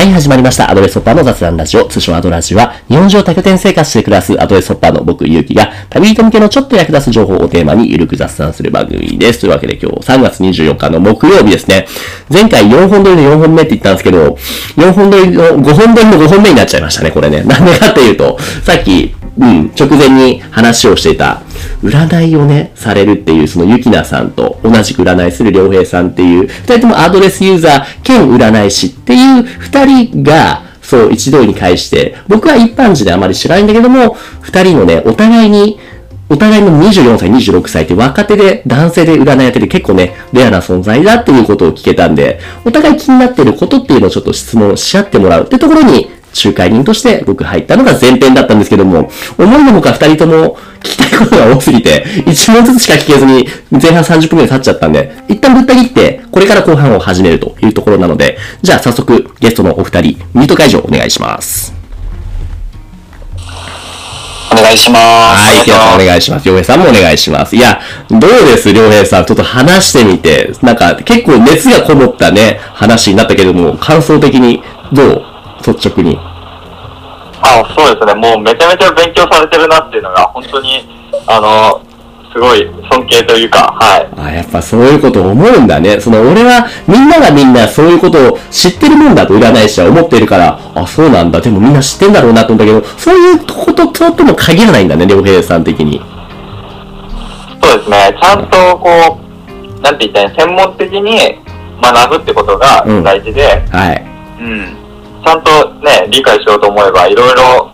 はい、始まりました。アドレスホッパーの雑談ラジオ、通称アドラジは、日本上多拠点生活して暮らすアドレスホッパーの僕、ゆうきが、旅人向けのちょっと役立つ情報をテーマにゆるく雑談する番組です。というわけで今日3月24日の木曜日ですね。前回4本撮りの4本目って言ったんですけど、4本撮りの5本撮りの5本目になっちゃいましたね、これね。なんでかっていうと、さっき、うん、直前に話をしていた、占いをね、されるっていう、そのゆきなさんと同じく占いする良平さんっていう、二人ともアドレスユーザー兼占い師っていう二人が、そう、一堂に会して、僕は一般人であまり知らないんだけども、二人のね、お互いに、お互いの24歳、26歳って若手で男性で占いやってて結構ね、レアな存在だっていうことを聞けたんで、お互い気になってることっていうのをちょっと質問し合ってもらうってところに、仲介人として僕入ったのが前編だったんですけども、思いのほか二人とも聞きたいことが多すぎて、一問ずつしか聞けずに前半30分くらい経っちゃったんで、一旦ぶった切って、これから後半を始めるというところなので、じゃあ早速ゲストのお二人、ミート会場お願いします。お願いします。はい、池田さんお願いします。良平さんもお願いします。いや、どうです良平さん。ちょっと話してみて、なんか結構熱がこもったね、話になったけども、感想的にどう？率直に。あ、そうですね。もうめちゃめちゃ勉強されてるなっていうのが、本当に、あの、すごい尊敬というか、はい。あ、やっぱそういうこと思うんだね。その俺はみんながみんなそういうことを知ってるもんだと占い師は思ってるから、あ、そうなんだ。でもみんな知ってんだろうなと思ったけど、そういうことととも限らないんだね、良平さん的に。そうですね。ちゃんとこう、なんて言ったらいい専門的に学ぶってことがうん大事で、はい。うん。ちゃんとね、理解しようと思えば、いろいろ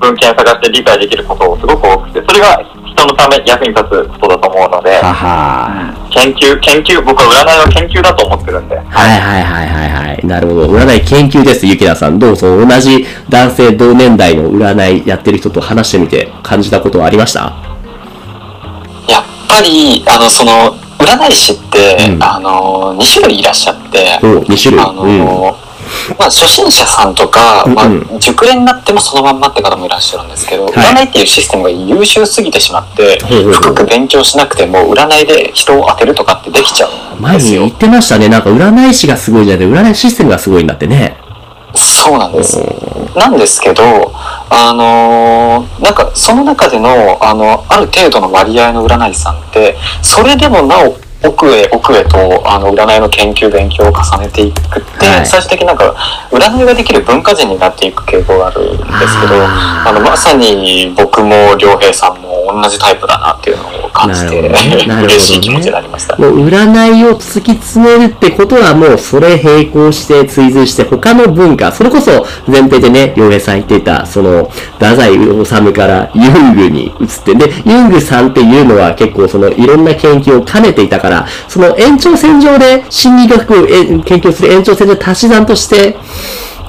文献探して理解できることをすごく多くて、それが人のため役に立つことだと思うので、研究、研究、僕は占いは研究だと思ってるんで、はいはいはいはいはい。なるほど。占い研究です、ゆきなさん。どうぞ、同じ男性同年代の占いやってる人と話してみて感じたことはありました？やっぱり、あの、その、占い師って、うんあの、2種類いらっしゃって、お2種類。あの、うん。まあ、初心者さんとか、まあ熟練になってもそのまんまって方もいらっしゃるんですけど、はい占いっていうシステムが優秀すぎてしまって、深く勉強しなくても、占いで人を当てるとかってできちゃうんですよ前に言っ。てましたね。なんか占い師がすごいじゃなくて、占いシステムがすごいんだってね。そうなんです。なんですけど、あのーなんかその中での、あの、ある程度の割合の占い師さんって、それでもなお奥へ奥へと、あの、占いの研究勉強を重ねていくって、はい。最終的になんか、占いができる文化人になっていく傾向があるんですけど、あの、まさに僕も良平さんも同じタイプだなっていうのを感じて、なるほどねなるほどね嬉しい気持ちになりました。もう占いを突き詰めるってことはもうそれ並行して追随して他の文化、それこそ前提でね、洋平さん言っていた、その、太宰治からユングに移って、で、ユングさんっていうのは結構そのいろんな研究を兼ねていたから、その延長線上で心理学をえ研究する延長線上で足し算として、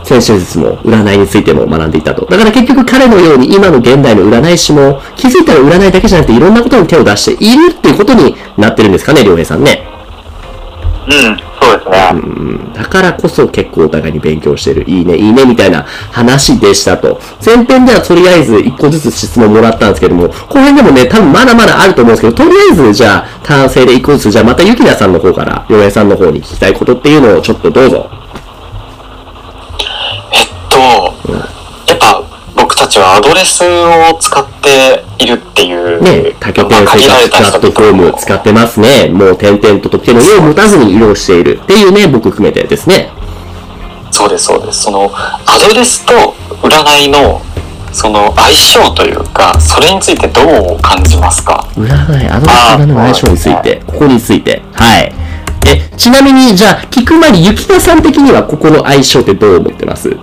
先週術も占いについても学んでいたと。だから結局彼のように今の現代の占い師も気づいたら占いだけじゃなくていろんなことに手を出しているっていうことになってるんですかね、良平さんね。うん、そうですね。うんだからこそ結構お互いに勉強してる。いいね、いいね、みたいな話でしたと。前編ではとりあえず一個ずつ質問もらったんですけども、後編でもね、多分まだまだあると思うんですけど、とりあえずじゃあ単性で一個ずつ、じゃあまたゆきなさんの方から、洋平さんの方に聞きたいことっていうのをちょっとどうぞ。と、やっぱ僕たちはアドレスを使っているっていう、ね、多拠点生活プラットフォーム使ってますね。もう点々と特定の用を持たずに移動しているっていうね、僕含めてですね。そうですそうですそのアドレスと占いのその相性というかそれについてどう感じますか？占い、アドレス占いの相性について、ここについて。はい。え、ちなみに、じゃあ、聞く前に、ゆきなさん的にはここの相性ってどう思ってます？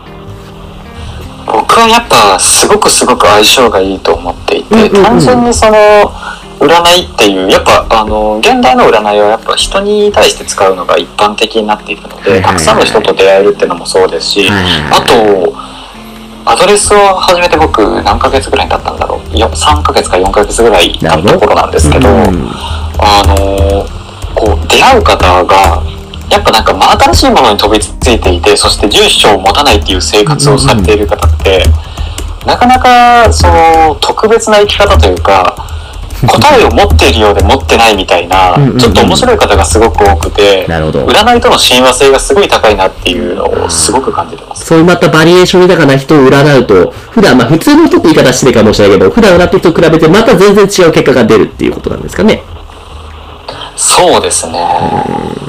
僕はやっぱすごくすごく相性がいいと思っていて、うんうんうん。単純にその占いっていうやっぱあの現代の占いはやっぱ人に対して使うのが一般的になっているので、たくさんの人と出会えるっていうのもそうですし、あとアドレスを始めて僕何ヶ月ぐらいに経ったんだろう？よ3ヶ月か4ヶ月ぐらい経った頃なんですけど、うんあのこう出会う方がやっぱなんか真新しいものに飛びついていてそして住所を持たないっていう生活をされている方って、なかなかその特別な生き方というか答えを持っているようで持ってないみたいなうんうんうん、ちょっと面白い方がすごく多くて。占いとの親和性がすごい高いなっていうのをすごく感じてます。そういうまたバリエーション豊かな人を占うと、普段、まあ普通の人って言い方してるかもしれないけど、普段占ってる人と比べてまた全然違う結果が出るっていうことなんですかね。そうですね。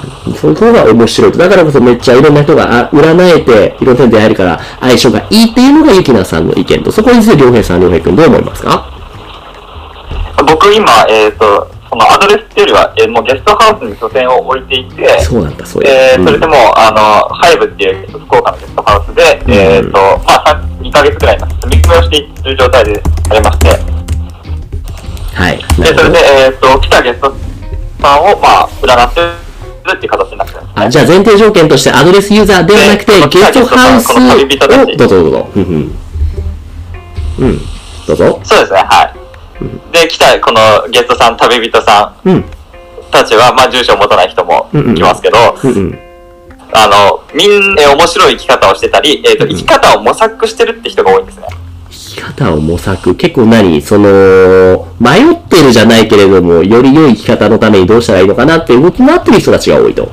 そういうところが面白いと。だからこそめっちゃいろんな人があ占えて、いろんな人に出会えるから相性がいいっていうのがゆきなさんの意見と、そこについて良平さん、良平君どう思いますか？僕今、えっ、と、そのアドレスっていうよりは、えーもうゲストハウスに拠点を置いていて、そうなんだ、そう。えーそれでうんも、あの、ハイブっていう福岡のゲストハウスで、うんえっ、と、まあ、さ2ヶ月くらい今、住み込みをしている状態でありまして、はい。なで、それで、えっ、と、来たゲストさんを、まあ、占ってるっていう形になってるんですね。あ、じゃあ前提条件としてアドレスユーザーではなくて、でゲストハウスを、ちどうぞどうぞ。うん。どうぞ。そうですね、はい。で、来たこのゲストさん、旅人さんうん。たちは、まあ、住所を持たない人も来ますけど、うんうん。あの、みんな面白い生き方をしてたり、えっ、と、生き方を模索してるって人が多いんですね。生き方を模索。結構何その、迷ってるじゃないけれども、より良い生き方のためにどうしたらいいのかなって動き回ってる人たちが多いと。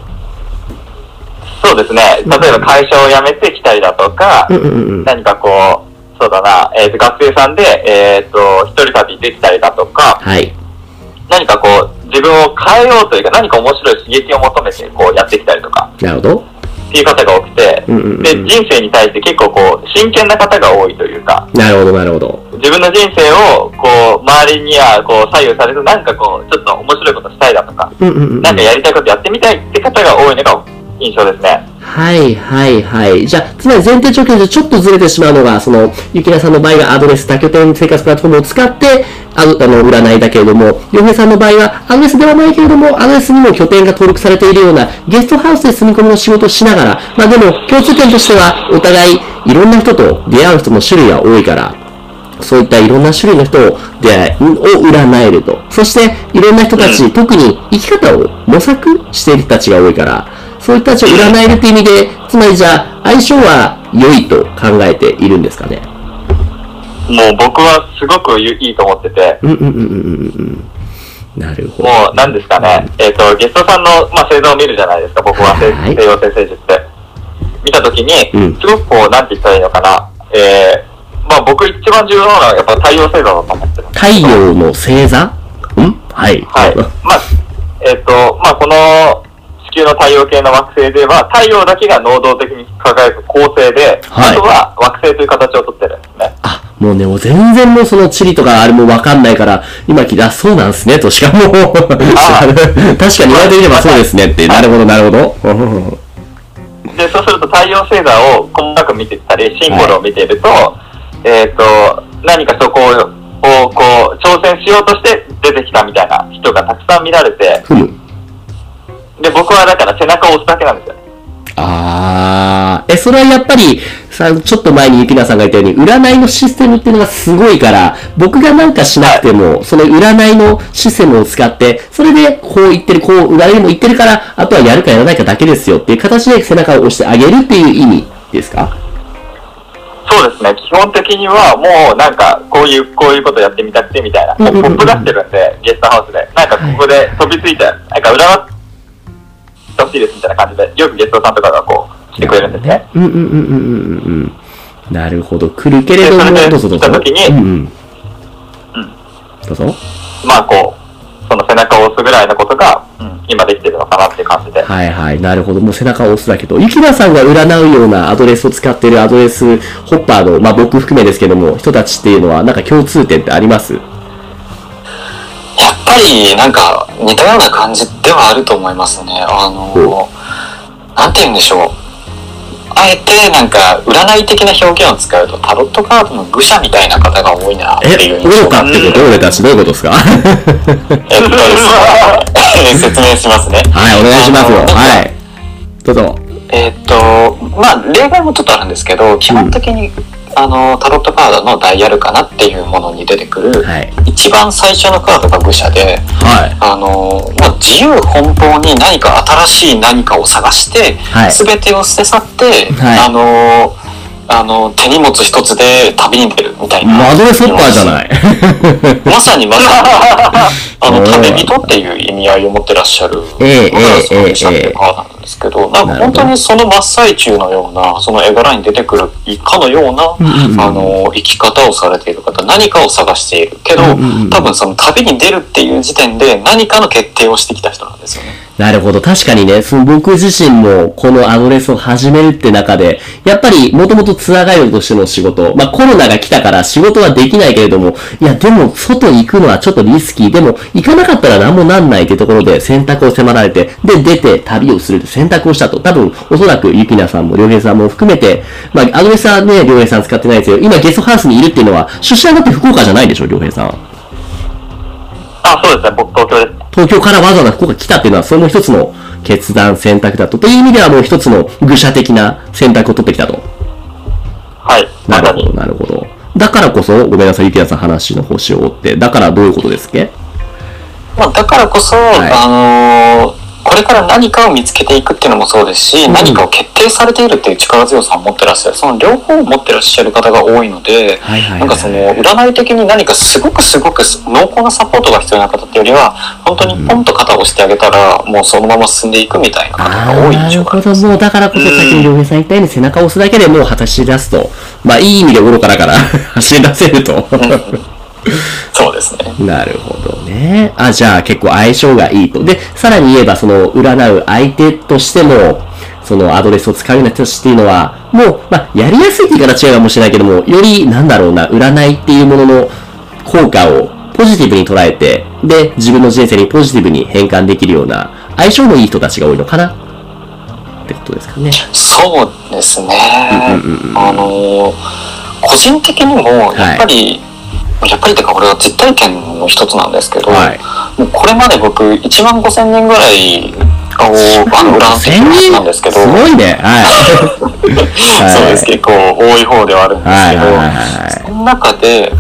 そうですね。例えば会社を辞めてきたりだとか、うんうんうん。何かこう、そうだな、えっ、と、学生さんで、えっ、と、一人旅できたりだとか、はい。何かこう、自分を変えようというか、何か面白い刺激を求めて、こう、やってきたりとか、なるほど。っていう方が多くて、うんうんうんで、人生に対して結構こう、真剣な方が多いというか、なるほど、なるほど。自分の人生を、こう、周りには、こう、左右される、なんかこう、ちょっと面白いことしたいだとか、うんうんうん。なんかやりたいことやってみたいって方が多いのが印象ですね。はいはいはい。じゃあ、つまり前提条件でちょっとずれてしまうのが、その、ゆきなさんの場合がアドレス多拠点生活プラットフォームを使って、あの、あの占いだけれども、洋平さんの場合は、アドレスではないけれども、アドレスにも拠点が登録されているような、ゲストハウスで住み込みの仕事をしながら、まあでも、共通点としては、お互い、いろんな人と出会う人の種類が多いから、そういったいろんな種類の人を出会い、を占えると。そして、いろんな人たち、特に生き方を模索している人たちが多いから、そういった人を占えるっていう意味で、つまりじゃあ、相性は良いと考えているんですかね。もう僕はすごくいいと思ってて、うんうんうんうん。なるほど。もう何ですかね、えっ、と、ゲストさんの、まあ、星座を見るじゃないですか、僕は西はい。西洋星星術って。見たときに、うん。すごくこう、なんて言ったらいいのかな、えー、まあ僕一番重要なのはやっぱ太陽星座だと思ってるんです太陽の星座？ん？はい。はい。まあ、えっ、と、まあこの地球の太陽系の惑星では、太陽だけが能動的に輝く恒星で、はい。あとは惑星という形をとってるもうね、もう全然もうその地理とかあれもわかんないから、今聞いて、あ、そうなんすね、としかもう、確かに言われてみればそうですねって、なるほど、なるほど。うんで、そうすると太陽星座を細かく見てたり、シンボルを見ていると、えっ、と、何かそこを、をこう、挑戦しようとして出てきたみたいな人がたくさん見られて、ふむ。で、僕はだから背中を押すだけなんですよ。あー、え、それはやっぱり、さ、ちょっと前にゆきなさんが言ったように、占いのシステムっていうのがすごいから、僕がなんかしなくても、その占いのシステムを使って、それでこう言ってる、こう占いも言ってるから、あとはやるかやらないかだけですよっていう形で背中を押してあげるっていう意味ですか？そうですね、基本的にはもうなんか、こういう、こういうことやってみたくてみたいな、ポップ出してるんで、ゲストハウスで。なんかここで飛びついて、なんか占ってほしいですみたいな感じで、よくゲストさんとかがこう、来てくれるんですね。うんうんうんうんうんうんうん。なるほど。来るけれども、うぞどうぞ。来た時にうんうん。うんどうぞ。まあこう、その背中を押すぐらいのことが、うん今できてるのかなっていう感じで。はいはい。なるほど。もう背中を押すだけど、ゆきなさんが占うようなアドレスを使っているアドレスホッパーの、まあ僕含めですけども、人たちっていうのは、なんか共通点ってあります？ぱりなんか似たような感じではあると思いますね。あの、なんて言うんでしょう。あえてなんか占い的な表現を使うとタロットカードの愚者みたいな方が多いなっていう愚かってこと俺たちどういうことですか？えっとですね、説明しますね。はい、お願いしますよ。はい。どうぞ。えーっと、まあ、例外もちょっとあるんですけど、基本的に、あの、タロットカードのダイヤルかなっていうものに出てくる、はい。一番最初のカードが愚者で、はい。あの、まあ、自由奔放に何か新しい何かを探して、はいすべてを捨て去って、はいあの、あの、手荷物一つで旅に出る。みたいな。マドレスホッパーじゃない。まさにまさに、あの、旅人っていう意味合いを持ってらっしゃる、ええええしゃべる方なんですけど、なんか本当にその真っ最中のような、その絵柄に出てくるかのような、んうんあの、生き方をされている方、何かを探しているけど、うんうんうん多分その旅に出るっていう時点で何かの決定をしてきた人なんですよね。なるほど。確かにね、その僕自身もこのアドレスを始めるって中で、やっぱりもともとツアーガイドとしての仕事、まあコロナが来たから仕事はできないけれども、いやでも外に行くのはちょっとリスキー。でも行かなかったら何もなんないってところで選択を迫られて、で出て旅をするって選択をしたと。多分おそらくゆきなさんもりょうへいさんも含めて、まあアドレスはね、りょうへいさん使ってないですけど、今ゲストハウスにいるっていうのは、出社だって福岡じゃないでしょ、りょうへいさん。あ、そうですね。僕、東京です。東京からわざわざ福岡来たっていうのは、それも一つの決断、選択だと。という意味ではもう一つの愚者的な選択を取ってきたと。はい。なるほど、。なるほど。だからこそ、ごめんなさい、ゆきなさん話の星を追って。だからどういうことですっけ？まあ、だからこそ、あのーこれから何かを見つけていくっていうのもそうですし、うん何かを決定されているっていう力強さを持ってらっしゃる、その両方を持ってらっしゃる方が多いので、はいはいはいなんかその、占い的に何かすごくすごく濃厚なサポートが必要な方っていうよりは、本当にポンと肩を押してあげたら、もうそのまま進んでいくみたいな方あが多い印象があります。るほど。もうだからこそ、さっきにりょうへいさん言ったように背中を押すだけでもう果たし出すと。まあ、いい意味で愚かだから、走り出せると。そうですね。なるほどね。あ、じゃあ結構相性がいいと。で、さらに言えば、その、占う相手としても、そのアドレスを使うような人たちっていうのは、もう、まあ、やりやすいって言い方違うかもしれないけども、より、なんだろうな、占いっていうものの効果をポジティブに捉えて、で、自分の人生にポジティブに変換できるような、相性のいい人たちが多いのかな？ってことですかね。そうですね。うんうんうん、あの、個人的にも、やっぱり、100ってかこれは実体験の一つなんですけど、はい、もうこれまで僕1万5千人ぐらい顔をフランスなんですけどすごいね、はい、そうです、結構多い方ではあるんですけど、その中で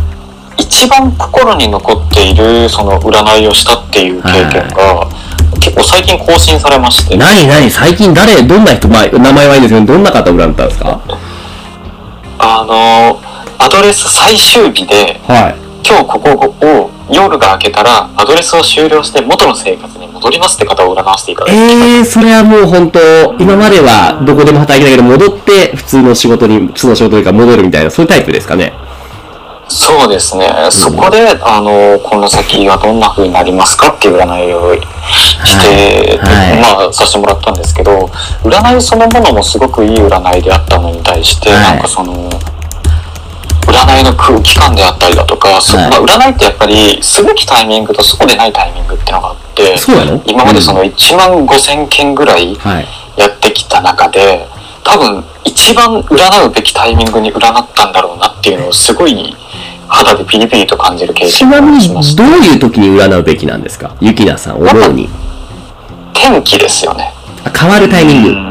一番心に残っているその占いをしたっていう経験が、はい、結構最近更新されまして。何何？最近誰？どんな人、まあ、名前はいいですけどどんな方占ったんですか？あのアドレス最終日で、はい。今日ここを夜が明けたらアドレスを終了して元の生活に戻りますって方を占わせていただいて、えー、それはもう本当、今まではどこでも働いてたけど、戻って普通の仕事に、普通の仕事というか戻るみたいな、そういうタイプですかね？そうですね、そこであのこの先はどんな風になりますかっていう占いをして、はい。はい。まあさせてもらったんですけど占いそのものもすごくいい占いであったのに対して、はい。なんかその占いの空気感であったりだとか、そはい。まあ、占いってやっぱりすべきタイミングとそうでないタイミングってのがあってそうなの今までその1万5千件ぐらいはい。やってきた中で多分一番占うべきタイミングに占ったんだろうなっていうのをすごい肌でピリピリと感じる経ち験なみに、がしましどういう時に占うべきなんですか？ゆきなさん、思うに。た天気ですよね。あ変わるタイミング。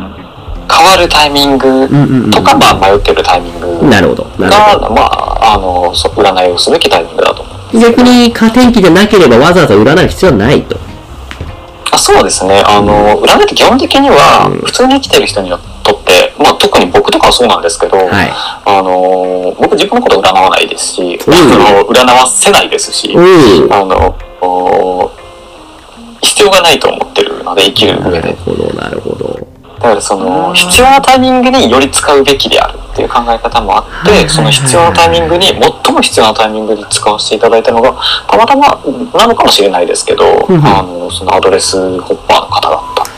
変わるタイミングとか、まあ迷ってるタイミングなるほど。なるほが、まあ、あのそう占いをすべきタイミングだと。逆に、過天気でなければわざわざ占う必要はないと。あそうですねあの占いって基本的には普通に生きてる人にとって、まあ、特に僕とかはそうなんですけど、はいあの僕自分のこと占わないですし、うん占わせないですし、うん。あの、お必要がないと思ってるので、生きるな上で。るほど、なるほど。だからその、必要なタイミングにより使うべきであるっていう考え方もあって、その必要なタイミングに、最も必要なタイミングに使わせていただいたのが、たまたまなのかもしれないですけど、うんあの、そのアドレスホッパーの方だった。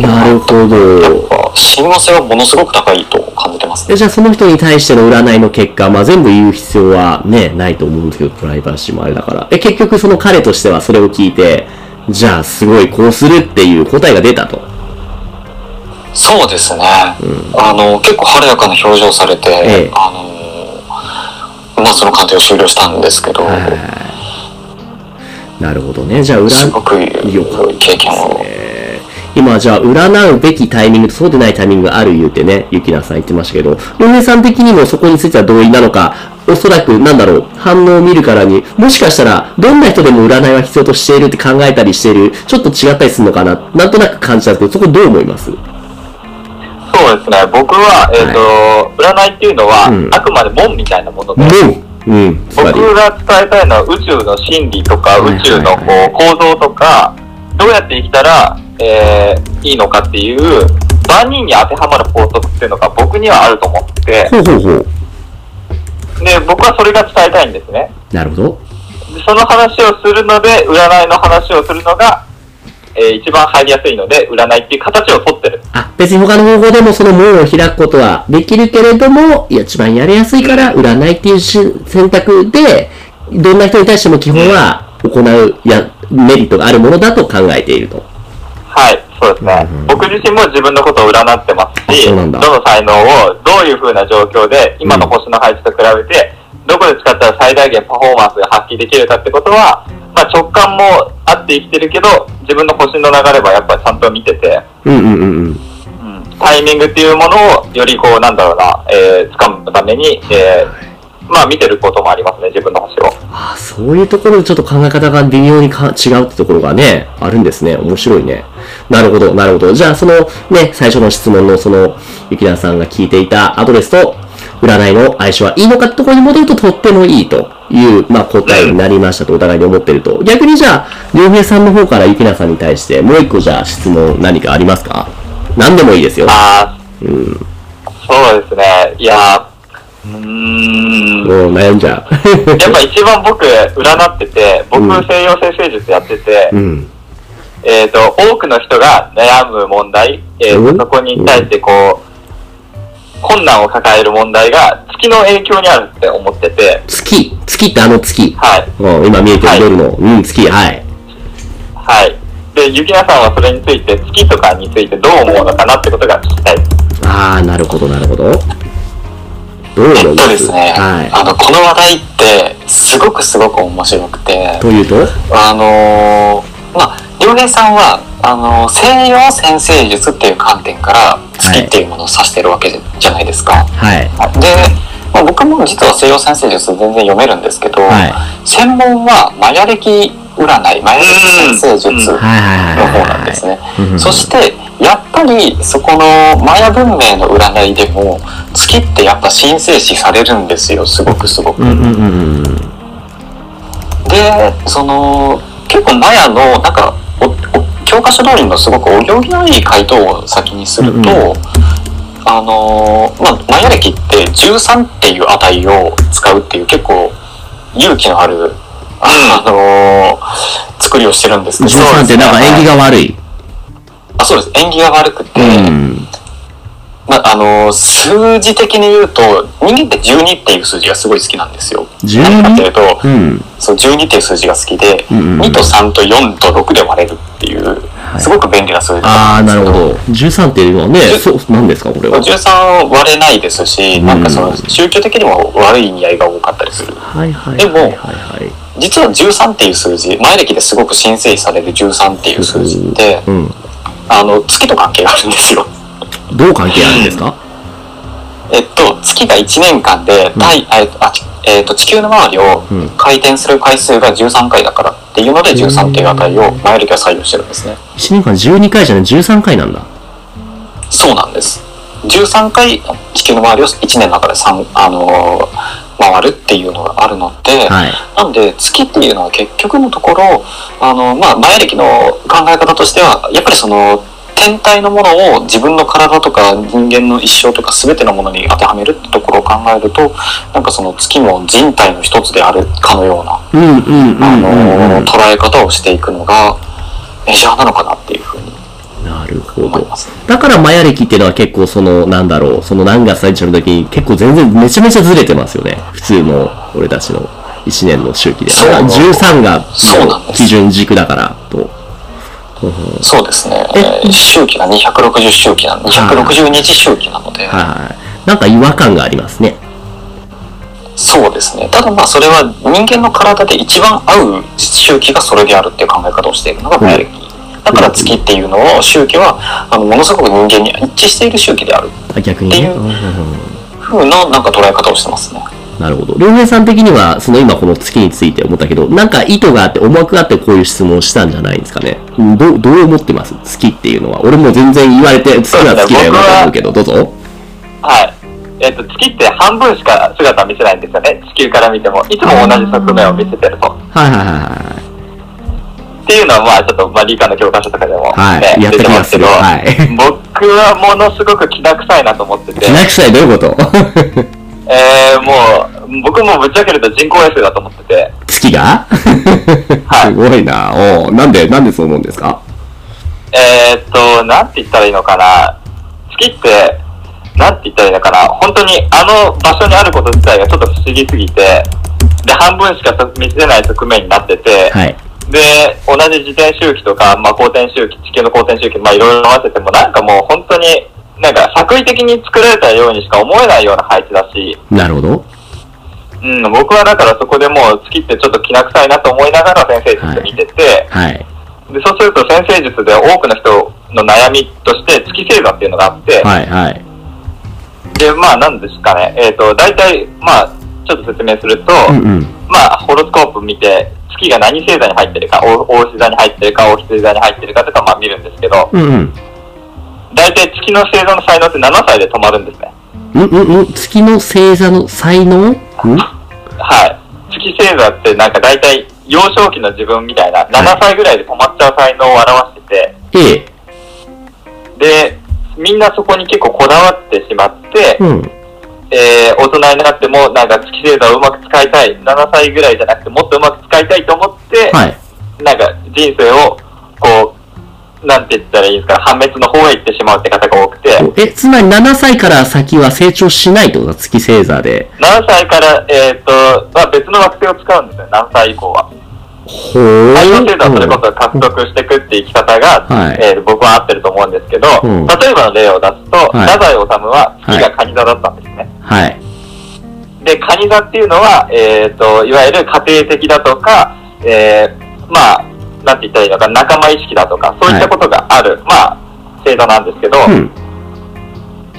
なるほやっど。ぱ、親和性はものすごく高いと感じてますね。えじゃあその人に対しての占いの結果、まあ、全部言う必要はね、ないと思うんですけど、プライバシーもあれだから。え、結局その彼としてはそれを聞いて、じゃあすごいこうするっていう答えが出たと。そうですね。あの、結構晴れやかな表情されて、ええあの、まあその鑑定を終了したんですけど、なるほどね。じゃあすごく占、よかった経験を。えー今じゃあ占うべきタイミングとそうでないタイミングがある言うてね、ゆきなさん言ってましたけど、ロネさん的にもそこについては同意なのか、おそらくなんだろう、反応を見るからに、もしかしたらどんな人でも占いは必要としているって考えたりしている、ちょっと違ったりするのかな、なんとなく感じたんですけど、そこどう思います？そうですね。僕は、えっ、と、占いっていうのは、うんあくまで門みたいなもので、門うん。僕が伝えたいのは宇宙の真理とか、はいはいはい宇宙のこう構造とか、どうやって生きたら、えーいいのかっていう、万人に当てはまる法則っていうのが僕にはあると思って。で、僕はそれが伝えたいんですね。なるほど。でその話をするので、占いの話をするのが、えー一番入りやすいので、占いっていう形をとってる。あ、別に他の方法でもその門を開くことはできるけれども、いや一番やりやすいから占いっていうし選択で、どんな人に対しても基本は行うやメリットがあるものだと考えていると。はい、そうですね。うん僕自身も自分のことを占ってますし、どの才能をどういう風な状況で、今の星の配置と比べて、どこで使ったら最大限パフォーマンスが発揮できるかってことは、まあ、直感もあって生きてるけど、自分の星の流れはやっぱりちゃんと見てて、うんうんうんうん。タイミングっていうものをよりこう、なんだろうな、えー、掴むために、えー、まあ見てることもありますね、自分の星を。あそういうところでちょっと考え方が微妙にか違うってところがね、あるんですね。面白いね。なるほど、なるほど。じゃあ、そのね、最初の質問のその、ゆきなさんが聞いていたアドレスと、占いの相性はいいのかってところに戻るととってもいいという、まあ答えになりましたとお互いに思ってると。逆にじゃあ、良平さんの方からゆきなさんに対して、もう一個じゃあ質問何かありますか？何でもいいですよ。あうん。あ、そうですね。いやー、うーん。もう悩んじゃう。やっぱ一番僕、占ってて、僕うん、西洋性聖術やってて、うん。えっ、と、多くの人が悩む問題、えーうんそこに対してこう、困難を抱える問題が月の影響にあるって思ってて、月。月ってあの月。はい。うん、今見えてるはい夜の、うん、月、はい。はい。で、ゆきなさんはそれについて、月とかについてどう思うのかなってことが聞きたい。ああ、なるほど、なるほど。どうえっ思います？とですね、はあの、この話題って、すごくすごく面白くてい。、というと？あのーまあ、良平さんは、あの西洋先生術っていう観点から月っていうものを指してるわけじゃじゃないですか。はい。で、まあ、僕も実は西洋先生術全然読めるんですけど、はい。専門はマヤ暦占い、マヤ暦先生術うんの。方なんですね。うんそして、やっぱりそこのマヤ文明の占いでも月ってやっぱ神聖視されるんですよ、すごくすごく。でその結構マヤのなんか教科書通りのすごくお行儀のいい回答を先にすると、うんうんあのーまあ、マヤ暦って13っていう値を使うっていう結構勇気のある、あのー作りをしてるんですけど13ってなんか縁起が悪い。あそうです縁起が悪くて、うん。まああのー数字的に言うと人間って12っていう数字がすごい好きなんですよ。12何かっていうと、うん。そう12っていう数字が好きで、うんうんうん2と3と4と6で割れるっていう、いすごく便利な数字ああ、なるほど。13っていうのはね、そう、なんですか、これは？13割れないですし、うんなんかその宗教的にも悪い意味合いが多かったりする。はいはいでもはいはいはい。実は13っていう数字、前歴ですごく神聖視される13っていう数字って、うん。あの、月と関係があるんですよ。どう関係あるんですか？えっと、月が1年間で、太えっとあちえっと、地球の周りをうん回転する回数が13回だからっていうので、13っていう値を前歴は採用してるんですね。?1 年間12回じゃない、13回なんだ。そうなんです。13回地球の周りを1年の中で3、あのー回るっていうのがあるので、はい。なんで月っていうのは結局のところ、あの、まあ、前歴の考え方としては、やっぱりその、天体のものを自分の体とか人間の一生とか全てのものに当てはめるってところを考えると、なんかその月も人体の一つであるかのような。捉え方をしていくのがメジャーなのかなっていうふうになるほど。だからマヤ歴っていうのは結構その、なんだろう、その何月何日の時に結構全然めちゃめちゃずれてますよね。普通の俺たちの1年の周期で。そう13が基準軸だからと。そうですね。周期が260周期なの、260日周期なので、はいはい。なんか違和感がありますね。そうですね。ただまあそれは人間の体で一番合う周期がそれであるっていう考え方をしているのがマヤ暦。だから月っていうのを周期はあのものすごく人間に一致している周期である。っていううんうななんか捉え方をしてますね。なるほど。良平さん的には、その今この月について思ったけど、なんか意図があって、思惑があってこういう質問をしたんじゃないんですかね。うんどう、どう思ってます？月っていうのは。俺も全然言われて、月は月だよなと思うけど、どうぞ。はい。えっ、と、月って半分しか姿を見せないんですよね。地球から見ても。いつも同じ側面を見せてると。はいはいはいはい。っていうのは、まあ、ちょっと、まあ、理科の教科書とかでも、はいねやった気がするはい 僕はものすごくきな臭いなと思ってて、きな臭いどういうこと？えー、もう、僕もぶっちゃけると人工衛星だと思ってて、月が？はいすごいな。おうなんで、なんでそう思うんですか？えーっと、なんて言ったらいいのかな。月って、なんて言ったらいいのかな。本当にあの場所にあること自体がちょっと不思議すぎて、で、半分しか見せない側面になってて、はい。で、同じ自転周期とか、まあ、公転周期、地球の公転周期、まあ、いろいろ合わせても、なんかもう本当に、なんか作為的に作られたようにしか思えないような配置だし、なるほど。うん、僕はだからそこでもう月ってちょっときな臭いなと思いながら先生術見てて、はい。でそうすると先生術で多くの人の悩みとして月星座っていうのがあって、はいはい。で、まあなんですかね、えっ、と、大体、まあ、ちょっと説明すると、うんうん。まあ、ホロスコープ見て、月が何星座に入ってるか、お大牛座に入ってるか、大羊座に入ってるかとか、まあ見るんですけど、うんうん。大体月の星座の才能って7歳で止まるんですね。うんうんうん。月の星座の才能？ん？はい。月星座ってなんか大体幼少期の自分みたいな、7歳ぐらいで止まっちゃう才能を表してて、ええ。で、みんなそこに結構こだわってしまって、うん。えー、大人になってもなんか月星座をうまく使いたい、7歳ぐらいじゃなくてもっとうまく使いたいと思って、はい。なんか人生をこう、なんて言ったらいいんですか、破滅の方へ行ってしまうって方が多くて、え、つまり7歳から先は成長しないってことだ月星座で。7歳から、えっ、と、まあ、別の惑星を使うんですよ、何歳以降は。ほー。太陽星座はそれこそ獲得していくっていう生き方が、はいえー僕は合ってると思うんですけど、うん例えばの例を出すと、はい太宰治は月が蟹座だったんですね。はい。で、蟹座っていうのは、えっ、と、いわゆる家庭的だとか、えーまあ、なんて言ったらいいのか、仲間意識だとか、そういったことがある、まあ、星座なんですけど、うん。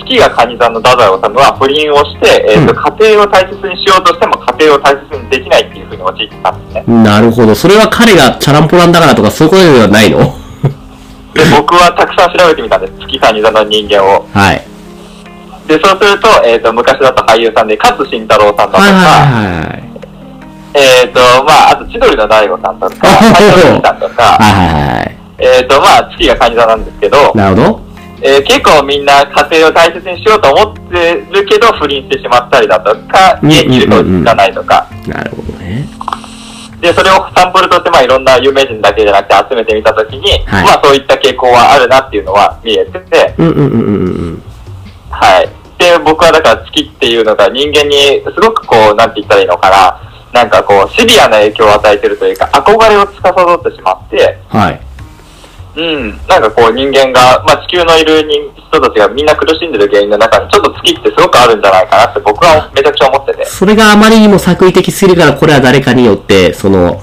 月が蟹座の太宰治は不倫をして、えーとうん家庭を大切にしようとしても家庭を大切にできないっていうふうに陥ってたんですね。なるほど。それは彼がチャランポランだからとかそういうことではないの？で、僕はたくさん調べてみたんです。月蟹座の人間を。はい。で、そうすると、えっ、と、昔だと俳優さんで、勝慎太郎さんだとか、はいはいはいはい。えっ、と、まあ、あと、千鳥の大悟さんとか、斎藤さんとか、はいはいはい。えっ、と、まあ、月が蟹座なんですけど、なるほど。えー結構みんな家庭を大切にしようと思ってるけど、不倫してしまったりだとか、うん家にいると落ち着かないとか、なるほどね。で、それをサンプルとして、まあ、いろんな有名人だけじゃなくて集めてみたときに、はいまあ、そういった傾向はあるなっていうのは見えてて、うんうんうんうんうん。はい。で、僕はだから月っていうのが人間にすごくこう、なんて言ったらいいのかな、なんかこう、シビアな影響を与えてるというか、憧れを司ってしまって、はい。うん、なんかこう人間が、まあ、地球のいる人人たちがみんな苦しんでる原因の中に、ちょっと月ってすごくあるんじゃないかなって僕はめちゃくちゃ思ってて。それがあまりにも作為的すぎるから、これは誰かによって、その、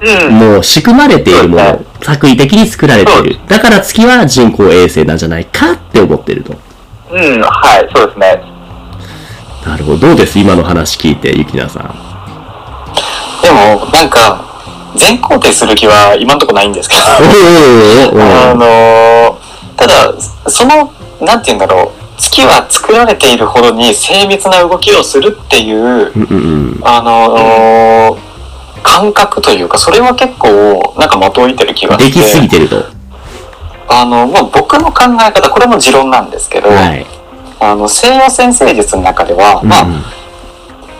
うん。もう仕組まれているものそうで、作為的に作られている。だから月は人工衛星なんじゃないかって思ってると。うん、はい、そうですね。なるほど。どうです？今の話聞いて、ゆきなさん。でも、なんか、全肯定する気は今んとこないんですけど、あおのーただ、その、なんて言うんだろう、月は作られているほどに精密な動きをするっていう、あのー感覚というか、それは結構、なんか的を射てる気うん。がして。できすぎてると。あの、まあ、僕の考え方、これも持論なんですけど、はい。あの、西洋先生術の中では、まあ、うんうん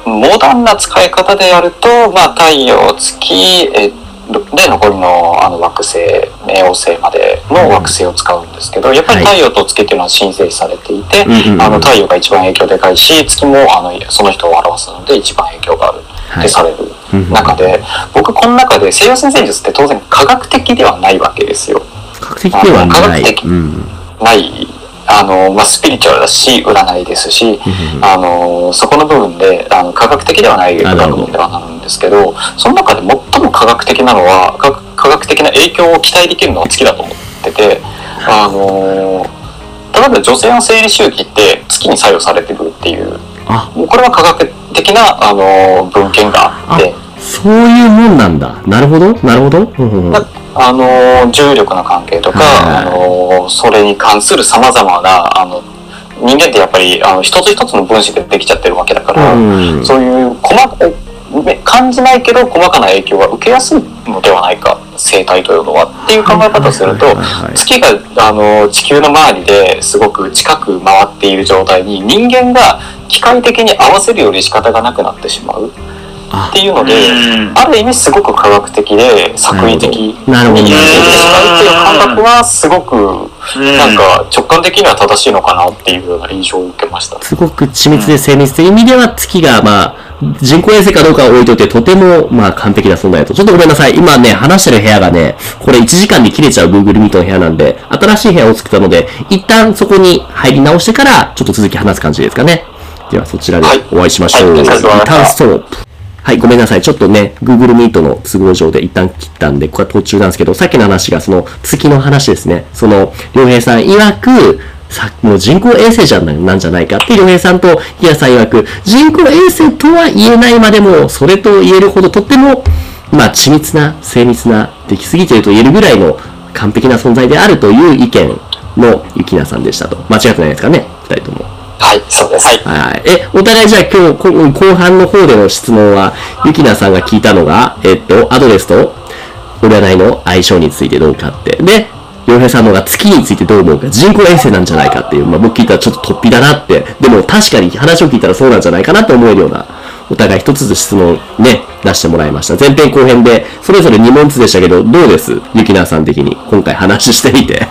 モダンな使い方でやると、まあ、太陽、月、えで、残りのあの惑星、冥王星までの惑星を使うんですけど、やっぱりはい太陽と月っていうのは神聖視されていて、あの、太陽が一番影響でかいし、月もあの、その人を表すので一番影響があるはいってされるうん中で、僕この中で西洋先生術って当然科学的ではないわけですよ。確的ではない。科学的うん。ない、あの、まあ、スピリチュアルだし、占いですし、あの、そこの部分で、あの、科学的ではないあなるほど学問ではなるんですけど、その中で最も科学的なのは、科科学的な影響を期待できるのは月だと思ってて、あの、例えば女性の生理周期って月に作用されてるっていう、あ、もうこれは科学的な、あの、文献がああって、、そういうもんなんだ。なるほど、なるほど。あの重力の関係とか、はい。あのそれに関するさまざまなあの人間ってやっぱりあの一つ一つの分子でできちゃってるわけだから、うん。そういう細かめ感じないけど細かな影響が受けやすいのではないか生態というのはっていう考え方をすると月があの地球の周りですごく近く回っている状態に人間が機械的に合わせるより仕方がなくなってしまう。あっていうのでうんある意味すごく科学的で作為的になるほど見えてしまうっていう感覚はすごくうんなんか直感的には正しいのかなっていうような印象を受けました。すごく緻密で精密という意味では月が、まあ、人工衛星かどうかは置いといて、とても、まあ、完璧な存在だと。ちょっとごめんなさい。今ね、話してる部屋がね、これ1時間で切れちゃう Google Meet の部屋なんで、新しい部屋を作ったので、一旦そこに入り直してから、ちょっと続き話す感じですかね。では、そちらでお会いしましょう。はいはい一旦ストップ。はい、ごめんなさい。ちょっとね、Google Meet の都合上で一旦切ったんで、これは途中なんですけど、さっきの話がその月の話ですね。その、良平さん曰く、さもう人工衛星じゃななんじゃないかって良平さんとヒヤさん曰く、人工衛星とは言えないまでも、それと言えるほどとっても、まあ、緻密な、精密な、できすぎていると言えるぐらいの完璧な存在であるという意見のゆきなさんでしたと。間違ってないですかね？二人とも。はい、そうです。はい。え、お互いじゃあ今日、後半の方での質問は、ゆきなさんが聞いたのが、えっと、アドレスと占いの相性についてどうかって。で、洋平さんのが月についてどう思うか、人工衛星なんじゃないかっていう、まあ僕聞いたらちょっと突飛だなって、でも確かに話を聞いたらそうなんじゃないかなと思えるような、お互い一つずつ質問ね、出してもらいました。前編後編で、それぞれ2問ずつでしたけど、どうです？ゆきなさん的に、今回話してみて。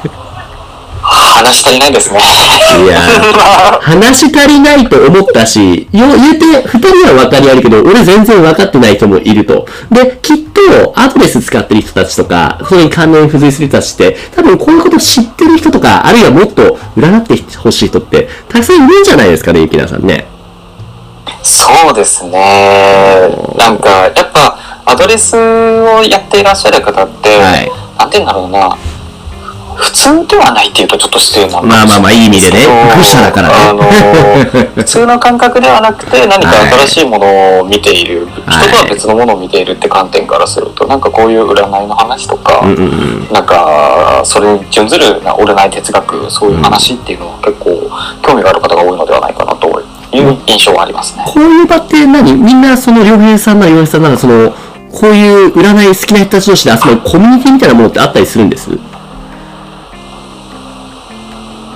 話し足りないですね。いやー 話し足りないと思ったし、よ、言うて、二人は分かりあるけど、俺全然分かってない人もいると。で、きっと、アドレス使ってる人たちとか、それに関連付随する人たちって、多分こういうこと知ってる人とか、あるいはもっと占ってほしい人って、たくさんいるんじゃないですかね、ゆきなさんね。そうですね。なんか、やっぱ、アドレスをやっていらっしゃる方って、はいなんて言うんだろうな、普通ではないっていうとちょっと失礼なのかもしれないまあまあまあいい意味でね。けど愚者だからね。あの、普通の感覚ではなくて、何か新しいものを見ている、はい人とは別のものを見ているって観点からすると、なんかこういう占いの話とか、うんうんうん。なんか、それに準ずるな占い哲学、そういう話っていうのは結構興味がある方が多いのではないかなという印象はありますね。こういう場って何？みんなその良平さんなら良平さんならその、こういう占い好きな人たち同士で集まるコミュニティみたいなものってあったりするんです？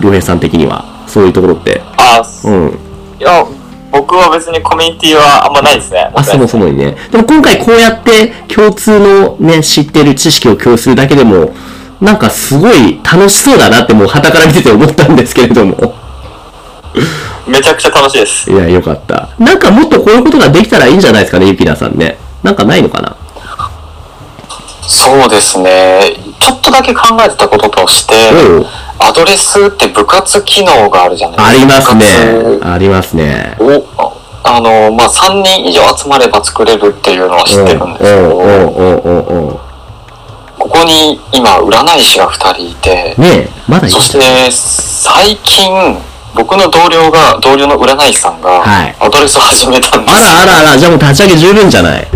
良平さん的には。そういうところって？あ、うん。いや、僕は別にコミュニティはあんまないですね。あ、そもそもにね。でも今回こうやって共通のね、知ってる知識を共有するだけでも、なんかすごい楽しそうだなってもう旗から見てて思ったんですけれども。めちゃくちゃ楽しいです。いや、よかった。なんかもっとこういうことができたらいいんじゃないですかね、ゆきなさんね。なんかないのかな？そうですね。ちょっとだけ考えてたこととして、おうアドレスって部活機能があるじゃないありますね。ありますね。を、あの、まあ、3人以上集まれば作れるっていうのは知ってるんですけど、ここに今、占い師が2人いて、ねえ、まだいそして、最近、僕の同僚が、同僚の占い師さんがはい、アドレスを始めたんです。よ。あらあらあら、じゃあもう立ち上げ十分じゃない。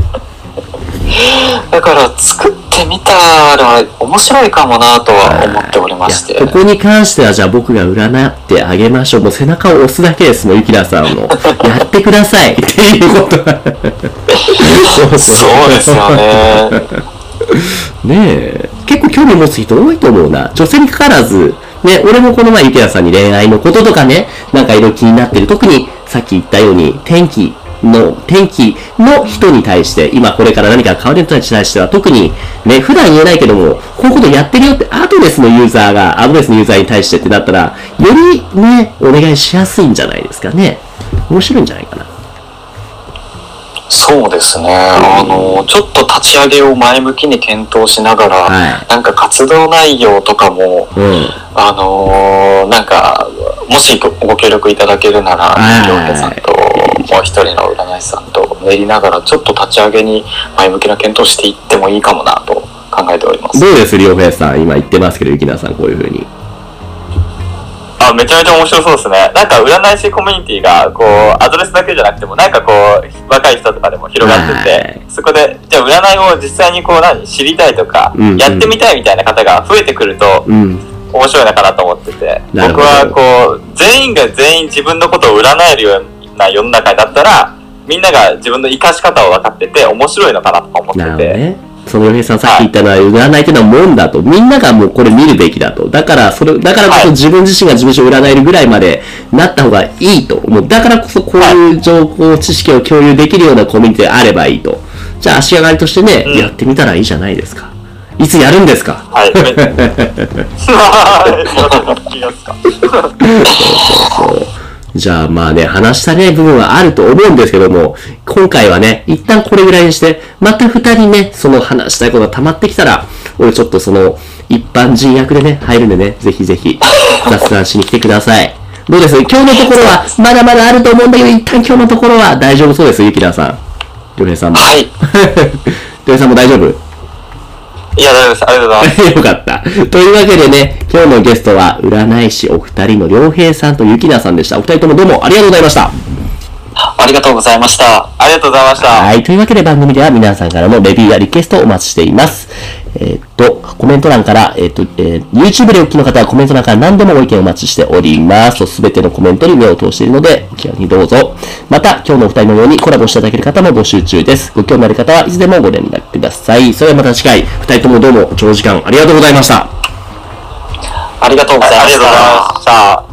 だから、作ってみたら面白いかもなとは思っておりまして。ここに関してはじゃあ僕が占ってあげましょう。もう背中を押すだけですもん、ゆきなさんの。やってくださいっていうことは。そ うそうですよね。ねえ。結構興味持つ人多いと思うな。女性にかかわらず、ね、俺もこの前ゆきなさんに恋愛のこととかね、なんかいろいろ気になってる。特にさっき言ったように、天気の、天気の人に対して、今これから何か変わる人に対しては、特にね、普段言えないけども、こういうことやってるよってアドレスのユーザーが、アドレスのユーザーに対してってなったら、よりね、お願いしやすいんじゃないですかね。面白いんじゃないかな。そうですね。あの、ちょっと立ち上げを前向きに検討しながら、はいなんか活動内容とかも、うん。あのーなんか、もしごご協力いただけるなら、はいさんと、もう一人の占い師さんと練りながら、ちょっと立ち上げに前向きな検討していってもいいかもなと考えております。どうです、りょうへいさん。今言ってますけど、ゆきなさん、こういうふうに。あ、めちゃめちゃ面白そうですね。なんか占い師コミュニティが、こう、アドレスだけじゃなくても、なんかこう、若い人とかでも広がってて、はいそこで、じゃあ占いを実際にこう、何、知りたいとか、うんうんやってみたいみたいな方が増えてくると、うん。面白いのかなと思ってて、僕はこう、全員が全員自分のことを占えるような世の中だったら、みんなが自分の生かし方を分かってて面白いのかなとか思ってて、ね。その洋平さんさっき言ったのは、占いっていうのはもんだと。みんながもうこれ見るべきだと。だから、それ、だからこそはい自分自身が自分自身を占えるぐらいまでなった方がいいと。もうだからこそこういう情報、知識を共有できるようなコミュニティがあればいいと。じゃあ足上がりとしてね、うんやってみたらいいじゃないですか。いつやるんですか？はい。め気がつかそう。じゃあまあね、話したね部分はあると思うんですけども、今回はね、一旦これぐらいにして、また二人ね、その話したいことが溜まってきたら、俺ちょっとその、一般人役でね、入るんでね、ぜひぜひ、雑談しに来てください。どうです？今日のところは、まだまだあると思うんだけど、一旦今日のところは大丈夫そうです、ゆきらさん。りょうへいさんも。はい。りょうへいさんも大丈夫？いや、大丈夫です。ありがとうございます。よかった。というわけでね、今日のゲストは、占い師お二人の良平さんとゆきなさんでした。お二人ともどうもありがとうございました。ありがとうございました。ありがとうございました。はい。というわけで番組では皆さんからのレビューやリクエストをお待ちしています。えーっと、コメント欄から、えーっと、えー YouTube でお聞きの方はコメント欄から何でもご意見お待ちしております。すべてのコメントに目を通しているので、お気軽にどうぞ。また、今日のお二人のようにコラボしていただける方も募集中です。ご興味ある方はいつでもご連絡ください。それではまた次回、二人ともどうも長時間ありがとうございました。ありがとうございましありがとうございたま。した。